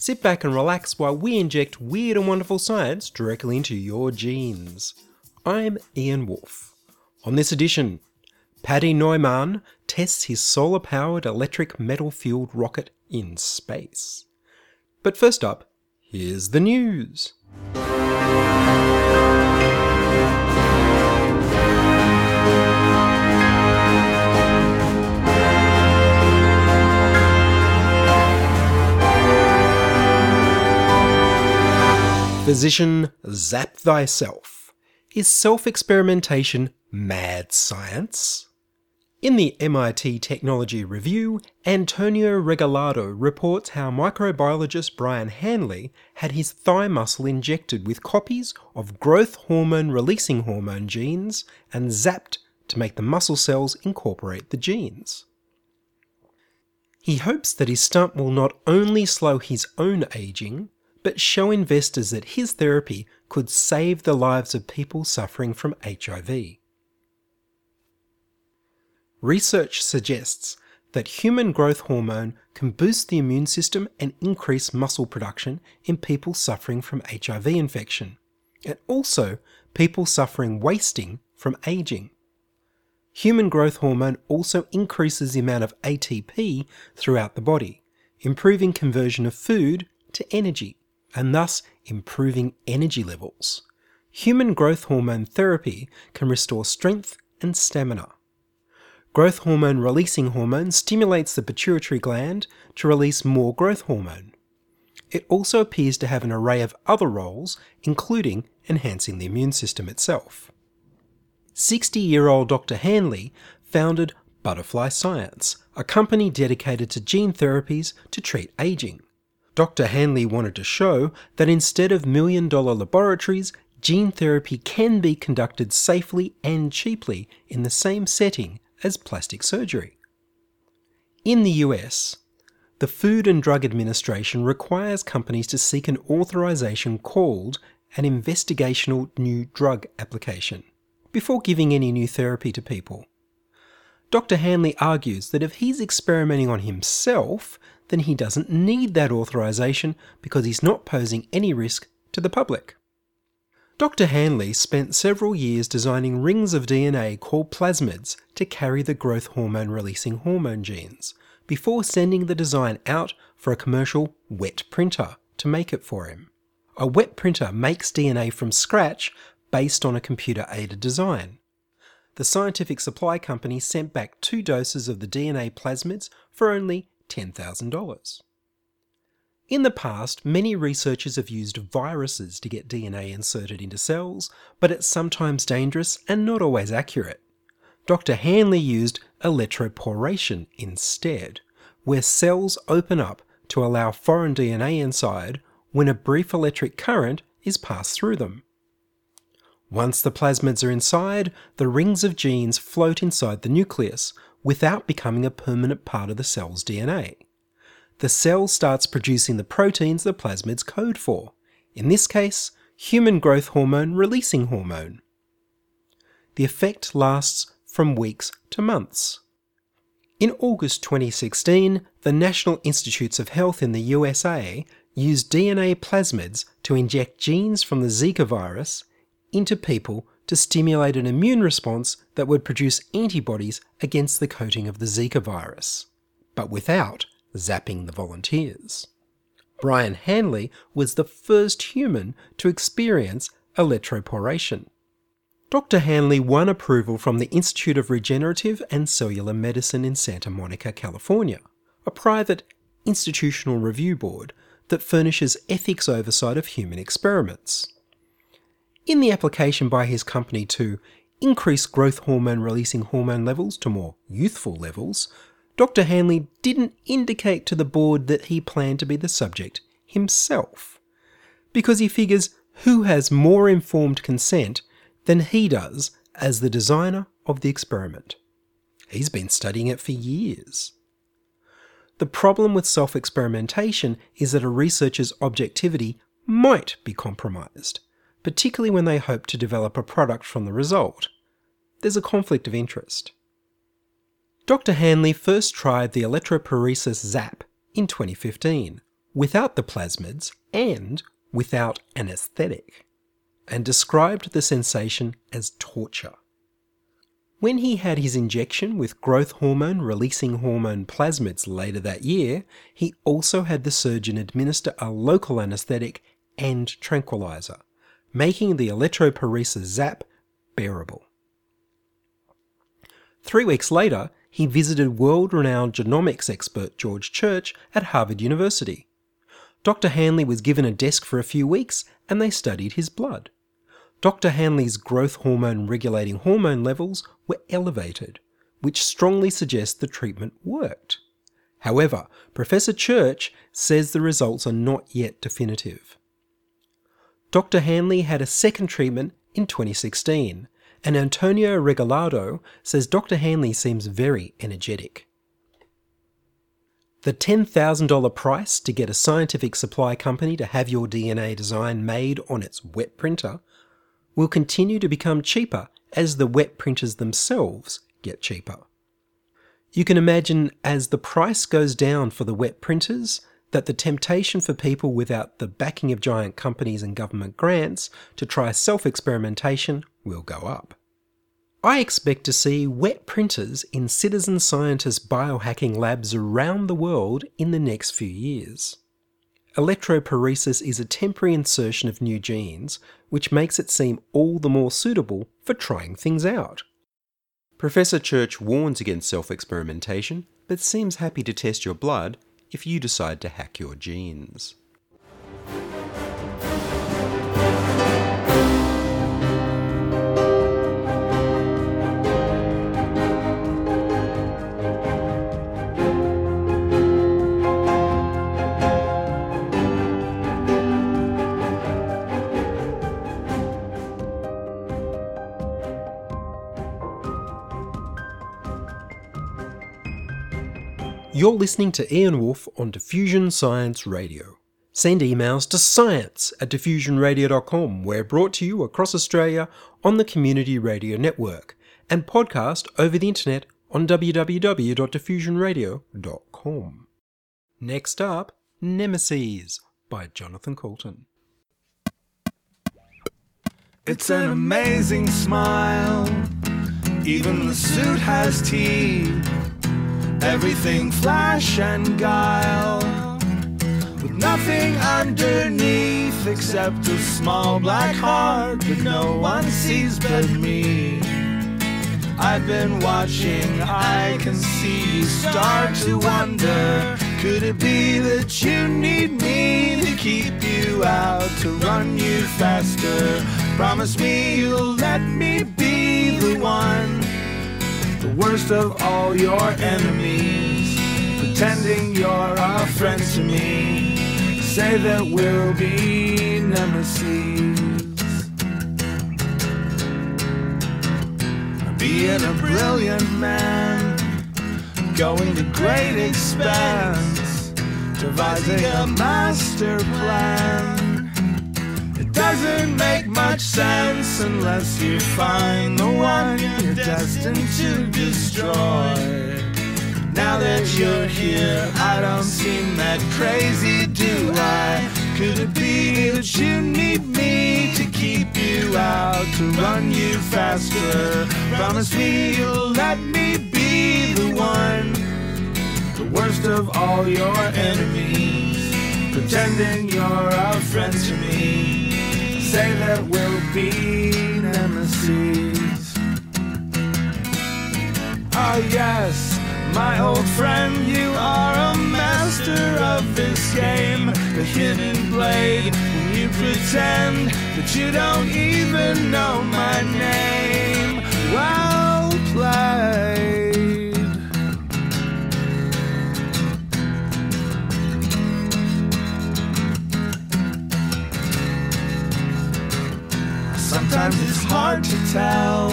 Sit back and relax while we inject weird and wonderful science directly into your genes. I'm Ian Wolfe. On this edition, Paddy Neumann tests his solar powered electric metal fueled rocket in space. But first up, here's the news. Physician Zap Thyself. Is self experimentation mad science? In the MIT Technology Review, Antonio Regalado reports how microbiologist Brian Hanley had his thigh muscle injected with copies of growth hormone releasing hormone genes and zapped to make the muscle cells incorporate the genes. He hopes that his stunt will not only slow his own aging, but show investors that his therapy could save the lives of people suffering from HIV. Research suggests that human growth hormone can boost the immune system and increase muscle production in people suffering from HIV infection, and also people suffering wasting from aging. Human growth hormone also increases the amount of ATP throughout the body, improving conversion of food to energy, and thus improving energy levels. Human growth hormone therapy can restore strength and stamina. Growth hormone releasing hormone stimulates the pituitary gland to release more growth hormone. It also appears to have an array of other roles, including enhancing the immune system itself. 60 year old Dr. Hanley founded Butterfly Science, a company dedicated to gene therapies to treat aging. Dr. Hanley wanted to show that instead of million dollar laboratories, gene therapy can be conducted safely and cheaply in the same setting as plastic surgery. In the US, the Food and Drug Administration requires companies to seek an authorization called an investigational new drug application before giving any new therapy to people. Dr. Hanley argues that if he's experimenting on himself, then he doesn't need that authorization because he's not posing any risk to the public. Dr. Hanley spent several years designing rings of DNA called plasmids to carry the growth hormone releasing hormone genes, before sending the design out for a commercial wet printer to make it for him. A wet printer makes DNA from scratch based on a computer aided design. The scientific supply company sent back two doses of the DNA plasmids for only $10,000. In the past, many researchers have used viruses to get DNA inserted into cells, but it's sometimes dangerous and not always accurate. Dr. Hanley used electroporation instead, where cells open up to allow foreign DNA inside when a brief electric current is passed through them. Once the plasmids are inside, the rings of genes float inside the nucleus without becoming a permanent part of the cell's DNA. The cell starts producing the proteins the plasmids code for, in this case, human growth hormone releasing hormone. The effect lasts from weeks to months. In August 2016, the National Institutes of Health in the USA used DNA plasmids to inject genes from the Zika virus into people to stimulate an immune response that would produce antibodies against the coating of the Zika virus, but without zapping the volunteers. Brian Hanley was the first human to experience electroporation. Dr. Hanley won approval from the Institute of Regenerative and Cellular Medicine in Santa Monica, California, a private institutional review board that furnishes ethics oversight of human experiments. In the application by his company to increase growth hormone releasing hormone levels to more youthful levels, Dr. Hanley didn't indicate to the board that he planned to be the subject himself. Because he figures who has more informed consent than he does as the designer of the experiment. He's been studying it for years. The problem with self experimentation is that a researcher's objectivity might be compromised, particularly when they hope to develop a product from the result. There's a conflict of interest. Dr. Hanley first tried the electroporesis ZAP in 2015 without the plasmids and without anaesthetic, and described the sensation as torture. When he had his injection with growth hormone releasing hormone plasmids later that year, he also had the surgeon administer a local anaesthetic and tranquilizer, making the electroporesis zap bearable. Three weeks later, he visited world renowned genomics expert George Church at Harvard University. Dr. Hanley was given a desk for a few weeks and they studied his blood. Dr. Hanley's growth hormone regulating hormone levels were elevated, which strongly suggests the treatment worked. However, Professor Church says the results are not yet definitive. Dr. Hanley had a second treatment in 2016, and Antonio Regalado says Dr. Hanley seems very energetic. The $10,000 price to get a scientific supply company to have your DNA design made on its wet printer will continue to become cheaper as the wet printers themselves get cheaper. You can imagine as the price goes down for the wet printers, that the temptation for people without the backing of giant companies and government grants to try self experimentation will go up. I expect to see wet printers in citizen scientist biohacking labs around the world in the next few years. Electroporesis is a temporary insertion of new genes, which makes it seem all the more suitable for trying things out. Professor Church warns against self experimentation, but seems happy to test your blood if you decide to hack your genes. You're listening to Ian Wolfe on Diffusion Science Radio. Send emails to science at diffusionradio.com. We're brought to you across Australia on the Community Radio Network and podcast over the internet on www.diffusionradio.com. Next up, Nemesis by Jonathan Coulton. It's an amazing smile. Even the suit has teeth. Everything flash and guile. With nothing underneath except a small black heart that no one sees but me. I've been watching, I can see you start to wonder. Could it be that you need me to keep you out, to run you faster? Promise me you'll let me be the one worst of all your enemies, pretending you're a friend to me. Say that we'll be nemesis. Being a brilliant man, going to great expense, devising a master plan. Doesn't make much sense unless you find the one you're destined to destroy. Now that you're here, I don't seem that crazy, do I? Could it be that you need me to keep you out, to run you faster? Promise me you'll let me be the one, the worst of all your enemies, pretending you're a friend to me. Say that we'll be nemesis. Oh yes, my old friend, you are a master of this game. The hidden blade, when you pretend that you don't even know my name. Well played. Hard to tell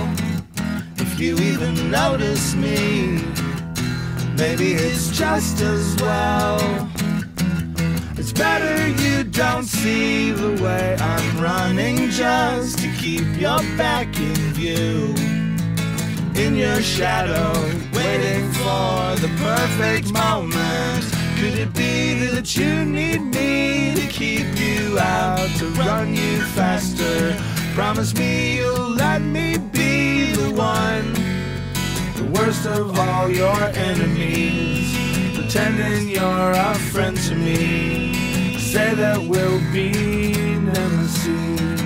if you even notice me. Maybe it's just as well. It's better you don't see the way I'm running just to keep your back in view. In your shadow, waiting for the perfect moment. Could it be that you need me to keep you out, to run you faster? Promise me you'll let me be the one, the worst of all your enemies. Pretending you're a friend to me. Say that we'll be nemesis.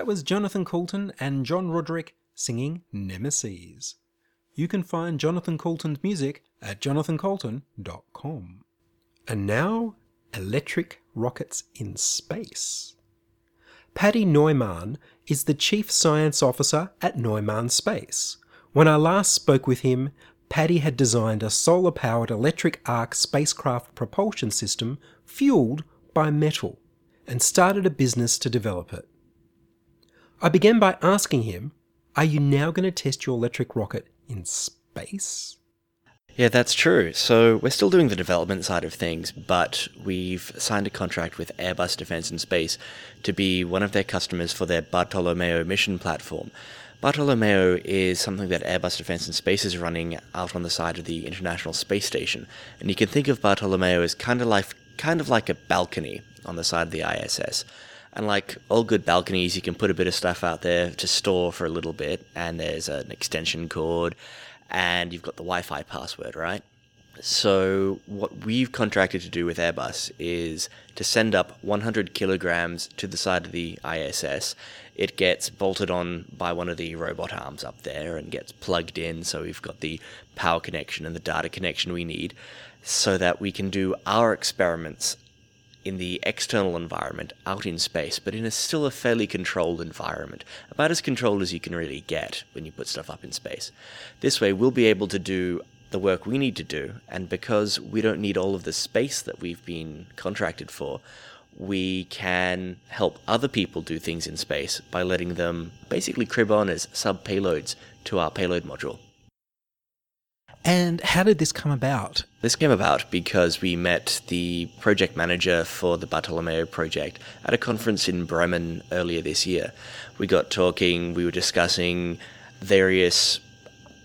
That was Jonathan Coulton and John Roderick singing Nemesis. You can find Jonathan Coulton's music at jonathancoulton.com. And now, electric rockets in space. Paddy Neumann is the Chief Science Officer at Neumann Space. When I last spoke with him, Paddy had designed a solar powered electric arc spacecraft propulsion system fueled by metal and started a business to develop it. I began by asking him, Are you now going to test your electric rocket in space? Yeah, that's true. So we're still doing the development side of things, but we've signed a contract with Airbus Defence and Space to be one of their customers for their Bartolomeo mission platform. Bartolomeo is something that Airbus Defence and Space is running out on the side of the International Space Station, and you can think of Bartolomeo as kind of like kind of like a balcony on the side of the ISS. And like all good balconies, you can put a bit of stuff out there to store for a little bit, and there's an extension cord, and you've got the Wi Fi password, right? So, what we've contracted to do with Airbus is to send up 100 kilograms to the side of the ISS. It gets bolted on by one of the robot arms up there and gets plugged in, so we've got the power connection and the data connection we need so that we can do our experiments in the external environment out in space, but in a still a fairly controlled environment, about as controlled as you can really get when you put stuff up in space. This way, we'll be able to do the work we need to do, and because we don't need all of the space that we've been contracted for, we can help other people do things in space by letting them basically crib on as sub payloads to our payload module. And how did this come about? This came about because we met the project manager for the Bartolomeo project at a conference in Bremen earlier this year. We got talking, we were discussing various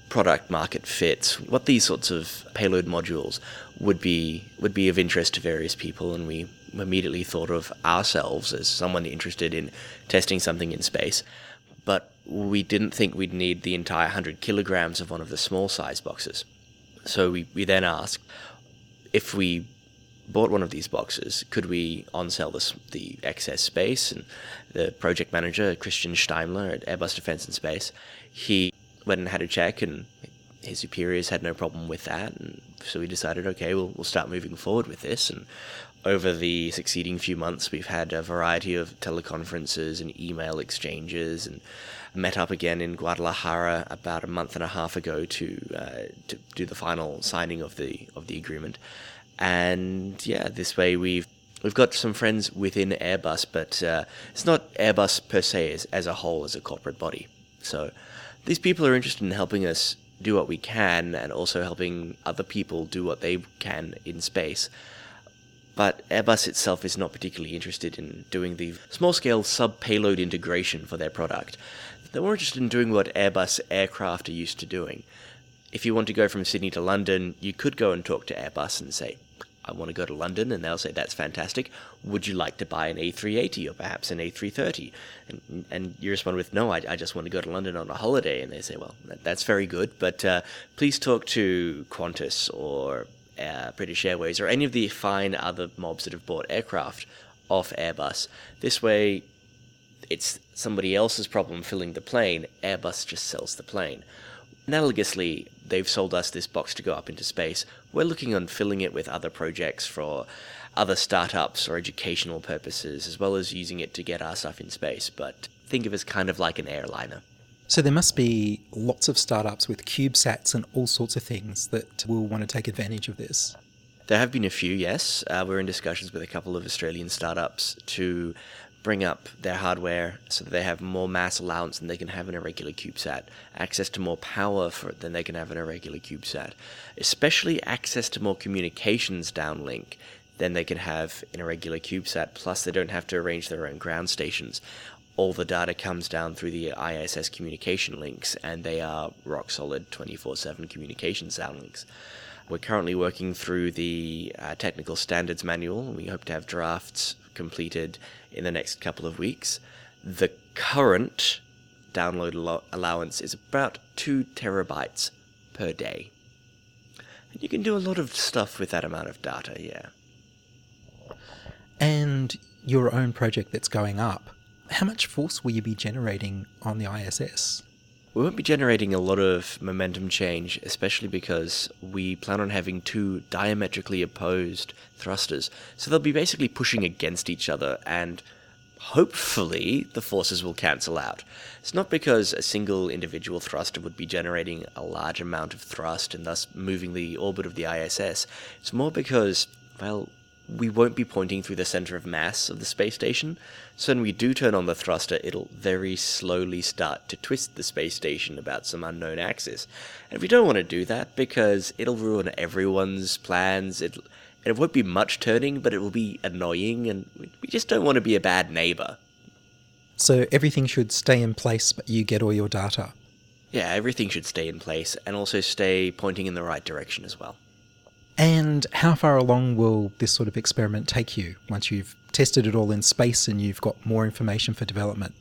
product market fits, what these sorts of payload modules would be would be of interest to various people and we immediately thought of ourselves as someone interested in testing something in space. But we didn't think we'd need the entire 100 kilograms of one of the small size boxes. So we, we then asked if we bought one of these boxes, could we on sell this, the excess space? And the project manager, Christian Steimler at Airbus Defence and Space, he went and had a check, and his superiors had no problem with that. And so we decided, okay, we'll, we'll start moving forward with this. And over the succeeding few months, we've had a variety of teleconferences and email exchanges and met up again in Guadalajara about a month and a half ago to uh, to do the final signing of the of the agreement. And yeah, this way we've we've got some friends within Airbus, but uh, it's not Airbus per se as, as a whole as a corporate body. So these people are interested in helping us do what we can and also helping other people do what they can in space. But Airbus itself is not particularly interested in doing the small scale sub payload integration for their product. They're more interested in doing what Airbus aircraft are used to doing. If you want to go from Sydney to London, you could go and talk to Airbus and say, I want to go to London, and they'll say, That's fantastic. Would you like to buy an A380 or perhaps an A330? And, and you respond with, No, I, I just want to go to London on a holiday. And they say, Well, that, that's very good, but uh, please talk to Qantas or uh, British Airways or any of the fine other mobs that have bought aircraft off Airbus. This way, it's somebody else's problem filling the plane. Airbus just sells the plane. Analogously, they've sold us this box to go up into space. We're looking on filling it with other projects for other startups or educational purposes, as well as using it to get our stuff in space. But think of it as kind of like an airliner. So there must be lots of startups with CubeSats and all sorts of things that will want to take advantage of this. There have been a few, yes. Uh, we're in discussions with a couple of Australian startups to bring up their hardware so that they have more mass allowance than they can have in a regular CubeSat, access to more power for than they can have in a regular CubeSat, especially access to more communications downlink than they can have in a regular CubeSat. Plus, they don't have to arrange their own ground stations. All the data comes down through the ISS communication links, and they are rock solid 24 7 communications downlinks. We're currently working through the uh, technical standards manual. We hope to have drafts completed in the next couple of weeks. The current download allo- allowance is about 2 terabytes per day. And you can do a lot of stuff with that amount of data, yeah. And your own project that's going up, how much force will you be generating on the ISS? We won't be generating a lot of momentum change, especially because we plan on having two diametrically opposed thrusters. So they'll be basically pushing against each other, and hopefully the forces will cancel out. It's not because a single individual thruster would be generating a large amount of thrust and thus moving the orbit of the ISS. It's more because, well, we won't be pointing through the center of mass of the space station. So when we do turn on the thruster, it'll very slowly start to twist the space station about some unknown axis. And we don't want to do that because it'll ruin everyone's plans. It it won't be much turning, but it will be annoying, and we just don't want to be a bad neighbor. So everything should stay in place, but you get all your data. Yeah, everything should stay in place and also stay pointing in the right direction as well. And how far along will this sort of experiment take you once you've tested it all in space and you've got more information for development?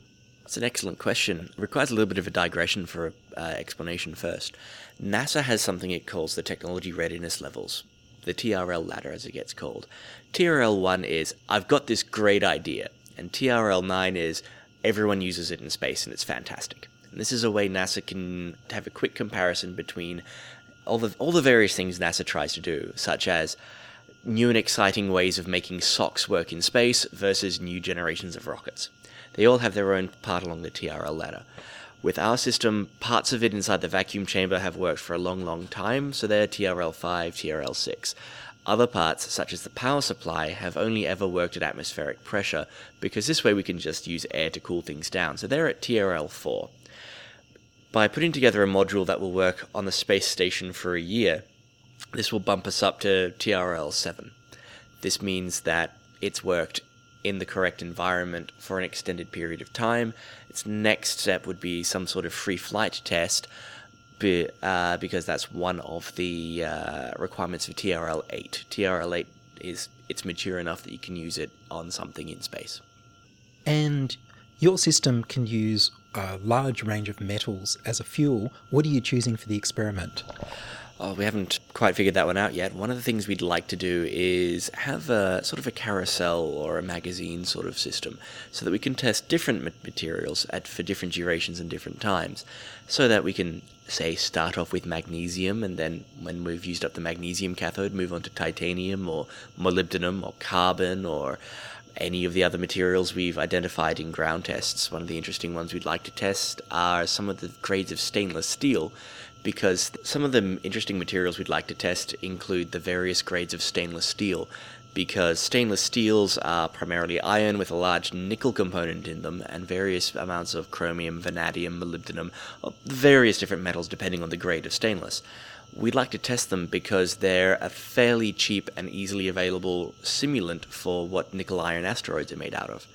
That's an excellent question. It requires a little bit of a digression for uh, explanation first. NASA has something it calls the technology readiness levels, the TRL ladder as it gets called. TRL 1 is, I've got this great idea, and TRL 9 is, everyone uses it in space and it's fantastic. And this is a way NASA can have a quick comparison between all the all the various things NASA tries to do, such as new and exciting ways of making socks work in space versus new generations of rockets. They all have their own part along the TRL ladder. With our system, parts of it inside the vacuum chamber have worked for a long, long time, so they're TRL 5, TRL 6. Other parts, such as the power supply, have only ever worked at atmospheric pressure, because this way we can just use air to cool things down, so they're at TRL 4. By putting together a module that will work on the space station for a year, this will bump us up to TRL 7. This means that it's worked in the correct environment for an extended period of time. Its next step would be some sort of free flight test, be, uh, because that's one of the uh, requirements of TRL 8. TRL 8 is it's mature enough that you can use it on something in space. And your system can use a large range of metals as a fuel. What are you choosing for the experiment? Oh, we haven't quite figured that one out yet. One of the things we'd like to do is have a sort of a carousel or a magazine sort of system so that we can test different materials at for different durations and different times so that we can say start off with magnesium and then when we've used up the magnesium cathode move on to titanium or molybdenum or carbon or any of the other materials we've identified in ground tests. One of the interesting ones we'd like to test are some of the grades of stainless steel, because some of the interesting materials we'd like to test include the various grades of stainless steel. Because stainless steels are primarily iron with a large nickel component in them, and various amounts of chromium, vanadium, molybdenum, various different metals depending on the grade of stainless we'd like to test them because they're a fairly cheap and easily available simulant for what nickel iron asteroids are made out of.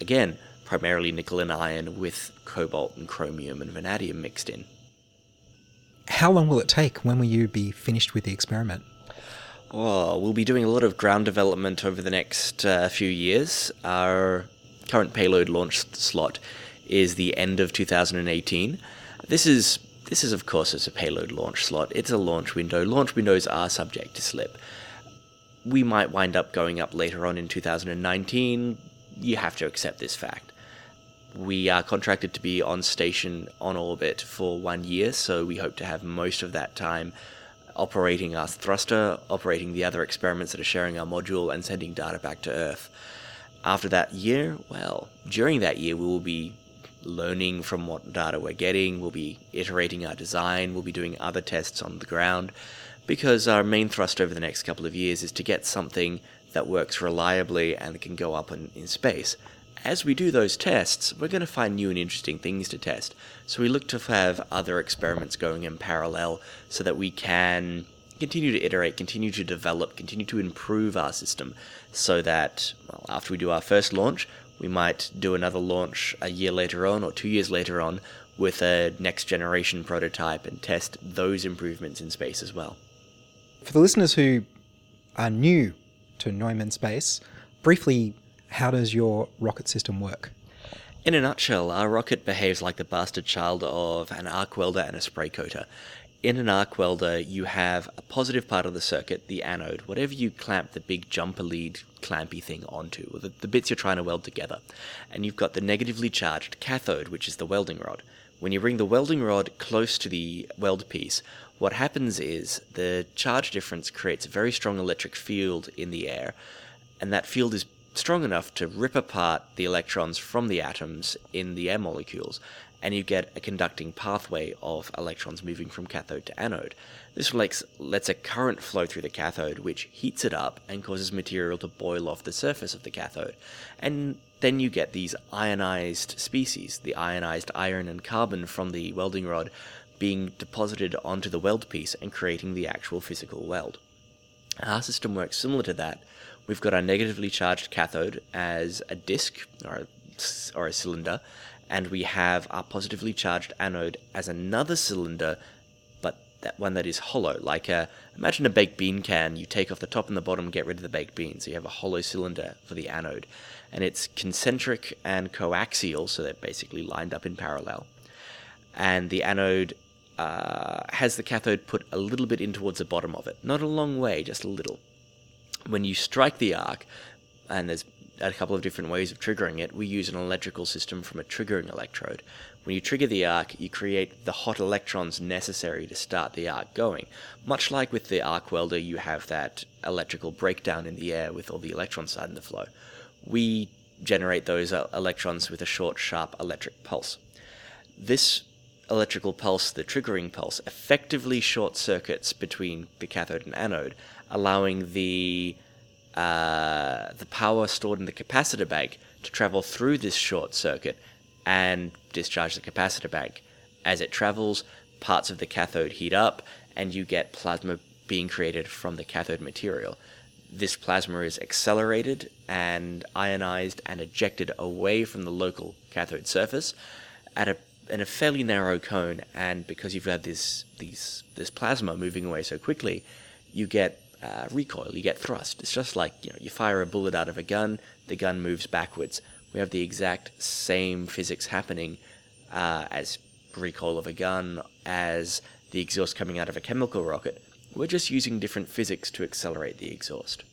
Again, primarily nickel and iron with cobalt and chromium and vanadium mixed in. How long will it take? When will you be finished with the experiment? Oh, we'll be doing a lot of ground development over the next uh, few years. Our current payload launch slot is the end of 2018. This is this is, of course, it's a payload launch slot. It's a launch window. Launch windows are subject to slip. We might wind up going up later on in 2019. You have to accept this fact. We are contracted to be on station on orbit for one year, so we hope to have most of that time operating our thruster, operating the other experiments that are sharing our module, and sending data back to Earth. After that year, well, during that year, we will be learning from what data we're getting, we'll be iterating our design, we'll be doing other tests on the ground, because our main thrust over the next couple of years is to get something that works reliably and can go up in, in space. As we do those tests, we're going to find new and interesting things to test. So we look to have other experiments going in parallel so that we can continue to iterate, continue to develop, continue to improve our system so that well, after we do our first launch, we might do another launch a year later on or two years later on with a next generation prototype and test those improvements in space as well. For the listeners who are new to Neumann Space, briefly, how does your rocket system work? In a nutshell, our rocket behaves like the bastard child of an arc welder and a spray coater. In an arc welder, you have a positive part of the circuit, the anode, whatever you clamp the big jumper lead clampy thing onto, or the, the bits you're trying to weld together. And you've got the negatively charged cathode, which is the welding rod. When you bring the welding rod close to the weld piece, what happens is the charge difference creates a very strong electric field in the air, and that field is strong enough to rip apart the electrons from the atoms in the air molecules, and you get a conducting pathway of electrons moving from cathode to anode. This lets, lets a current flow through the cathode, which heats it up and causes material to boil off the surface of the cathode. And then you get these ionized species, the ionized iron and carbon from the welding rod being deposited onto the weld piece and creating the actual physical weld. Our system works similar to that. We've got our negatively charged cathode as a disc or a, or a cylinder, and we have our positively charged anode as another cylinder, but that one that is hollow. Like a, imagine a baked bean can. You take off the top and the bottom, get rid of the baked bean, so you have a hollow cylinder for the anode, and it's concentric and coaxial, so they're basically lined up in parallel. And the anode uh, has the cathode put a little bit in towards the bottom of it. Not a long way, just a little. When you strike the arc, and there's a couple of different ways of triggering it, we use an electrical system from a triggering electrode. When you trigger the arc, you create the hot electrons necessary to start the arc going. Much like with the arc welder, you have that electrical breakdown in the air with all the electrons starting to flow. We generate those uh, electrons with a short, sharp electric pulse. This electrical pulse, the triggering pulse, effectively short circuits between the cathode and anode, allowing the uh, the power stored in the capacitor bank to travel through this short circuit and discharge the capacitor bank. As it travels, parts of the cathode heat up, and you get plasma being created from the cathode material. This plasma is accelerated and ionized and ejected away from the local cathode surface at a in a fairly narrow cone, and because you've had this these this plasma moving away so quickly, you get uh, recoil, you get thrust. It's just like you know you fire a bullet out of a gun, the gun moves backwards. We have the exact same physics happening uh, as recoil of a gun, as the exhaust coming out of a chemical rocket. We're just using different physics to accelerate the exhaust.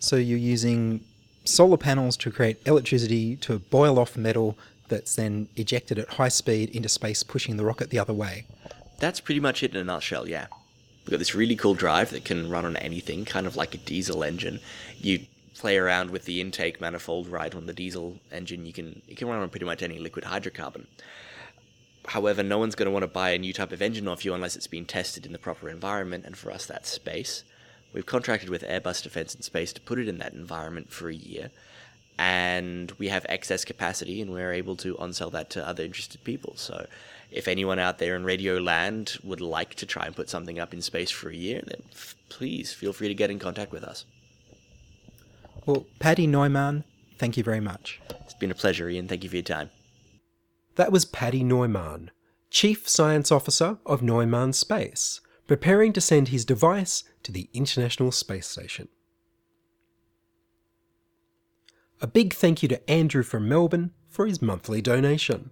So you're using solar panels to create electricity to boil off metal that's then ejected at high speed into space, pushing the rocket the other way. That's pretty much it in a nutshell, yeah. We've got this really cool drive that can run on anything, kind of like a diesel engine. You play around with the intake manifold right on the diesel engine, you can you can run on pretty much any liquid hydrocarbon. However, no one's going to want to buy a new type of engine off you unless it's been tested in the proper environment, and for us, that's space. We've contracted with Airbus Defence and Space to put it in that environment for a year, and we have excess capacity and we're able to on-sell that to other interested people. So if anyone out there in radio land would like to try and put something up in space for a year, then f- please feel free to get in contact with us. Well, Paddy Neumann, thank you very much. It's been a pleasure, Ian. Thank you for your time. That was Paddy Neumann, Chief Science Officer of Neumann Space, preparing to send his device to the International Space Station. A big thank you to Andrew from Melbourne for his monthly donation.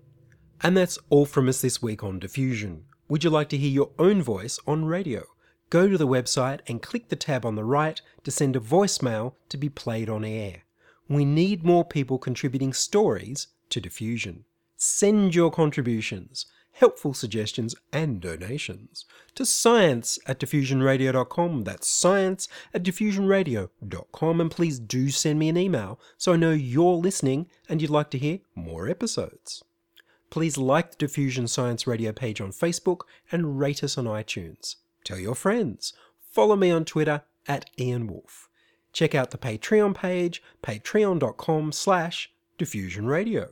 And that's all from us this week on Diffusion. Would you like to hear your own voice on radio? Go to the website and click the tab on the right to send a voicemail to be played on air. We need more people contributing stories to Diffusion. Send your contributions, helpful suggestions, and donations to science at diffusionradio.com. That's science at diffusionradio.com. And please do send me an email so I know you're listening and you'd like to hear more episodes. please like the Diffusion Science Radio page on Facebook and rate us on iTunes. Tell your friends. Follow me on Twitter at Ian Wolfe. Check out the Patreon page, patreon.com slash diffusionradio.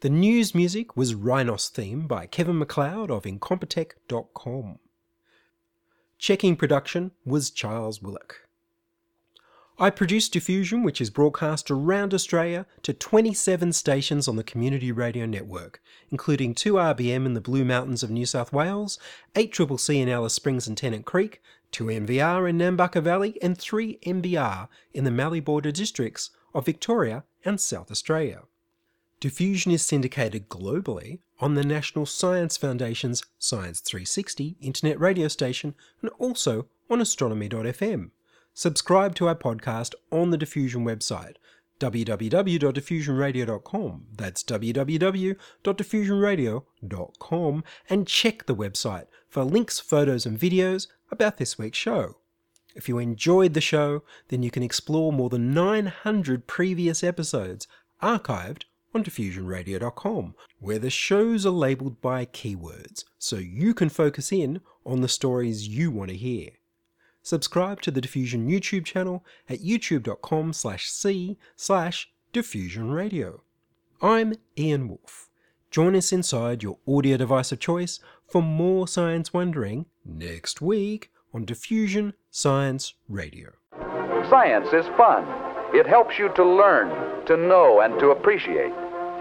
The news music was Rhinos theme by Kevin McLeod of Incompetech.com. Checking production was Charles Willock. I produce Diffusion, which is broadcast around Australia to 27 stations on the Community Radio Network, including 2RBM in the Blue Mountains of New South Wales, 8CCC in Alice Springs and Tennant Creek, 2MVR in Nambucca Valley, and 3MBR in the Mallee Border districts of Victoria and South Australia. Diffusion is syndicated globally on the National Science Foundation's Science 360 internet radio station and also on astronomy.fm. Subscribe to our podcast on the Diffusion website, www.diffusionradio.com. That's www.diffusionradio.com, and check the website for links, photos, and videos about this week's show. If you enjoyed the show, then you can explore more than 900 previous episodes archived on diffusionradio.com, where the shows are labeled by keywords so you can focus in on the stories you want to hear subscribe to the Diffusion YouTube channel at youtube.com slash c slash diffusion radio. I'm Ian Wolfe. Join us inside your audio device of choice for more science wondering next week on Diffusion Science Radio. Science is fun. It helps you to learn, to know, and to appreciate.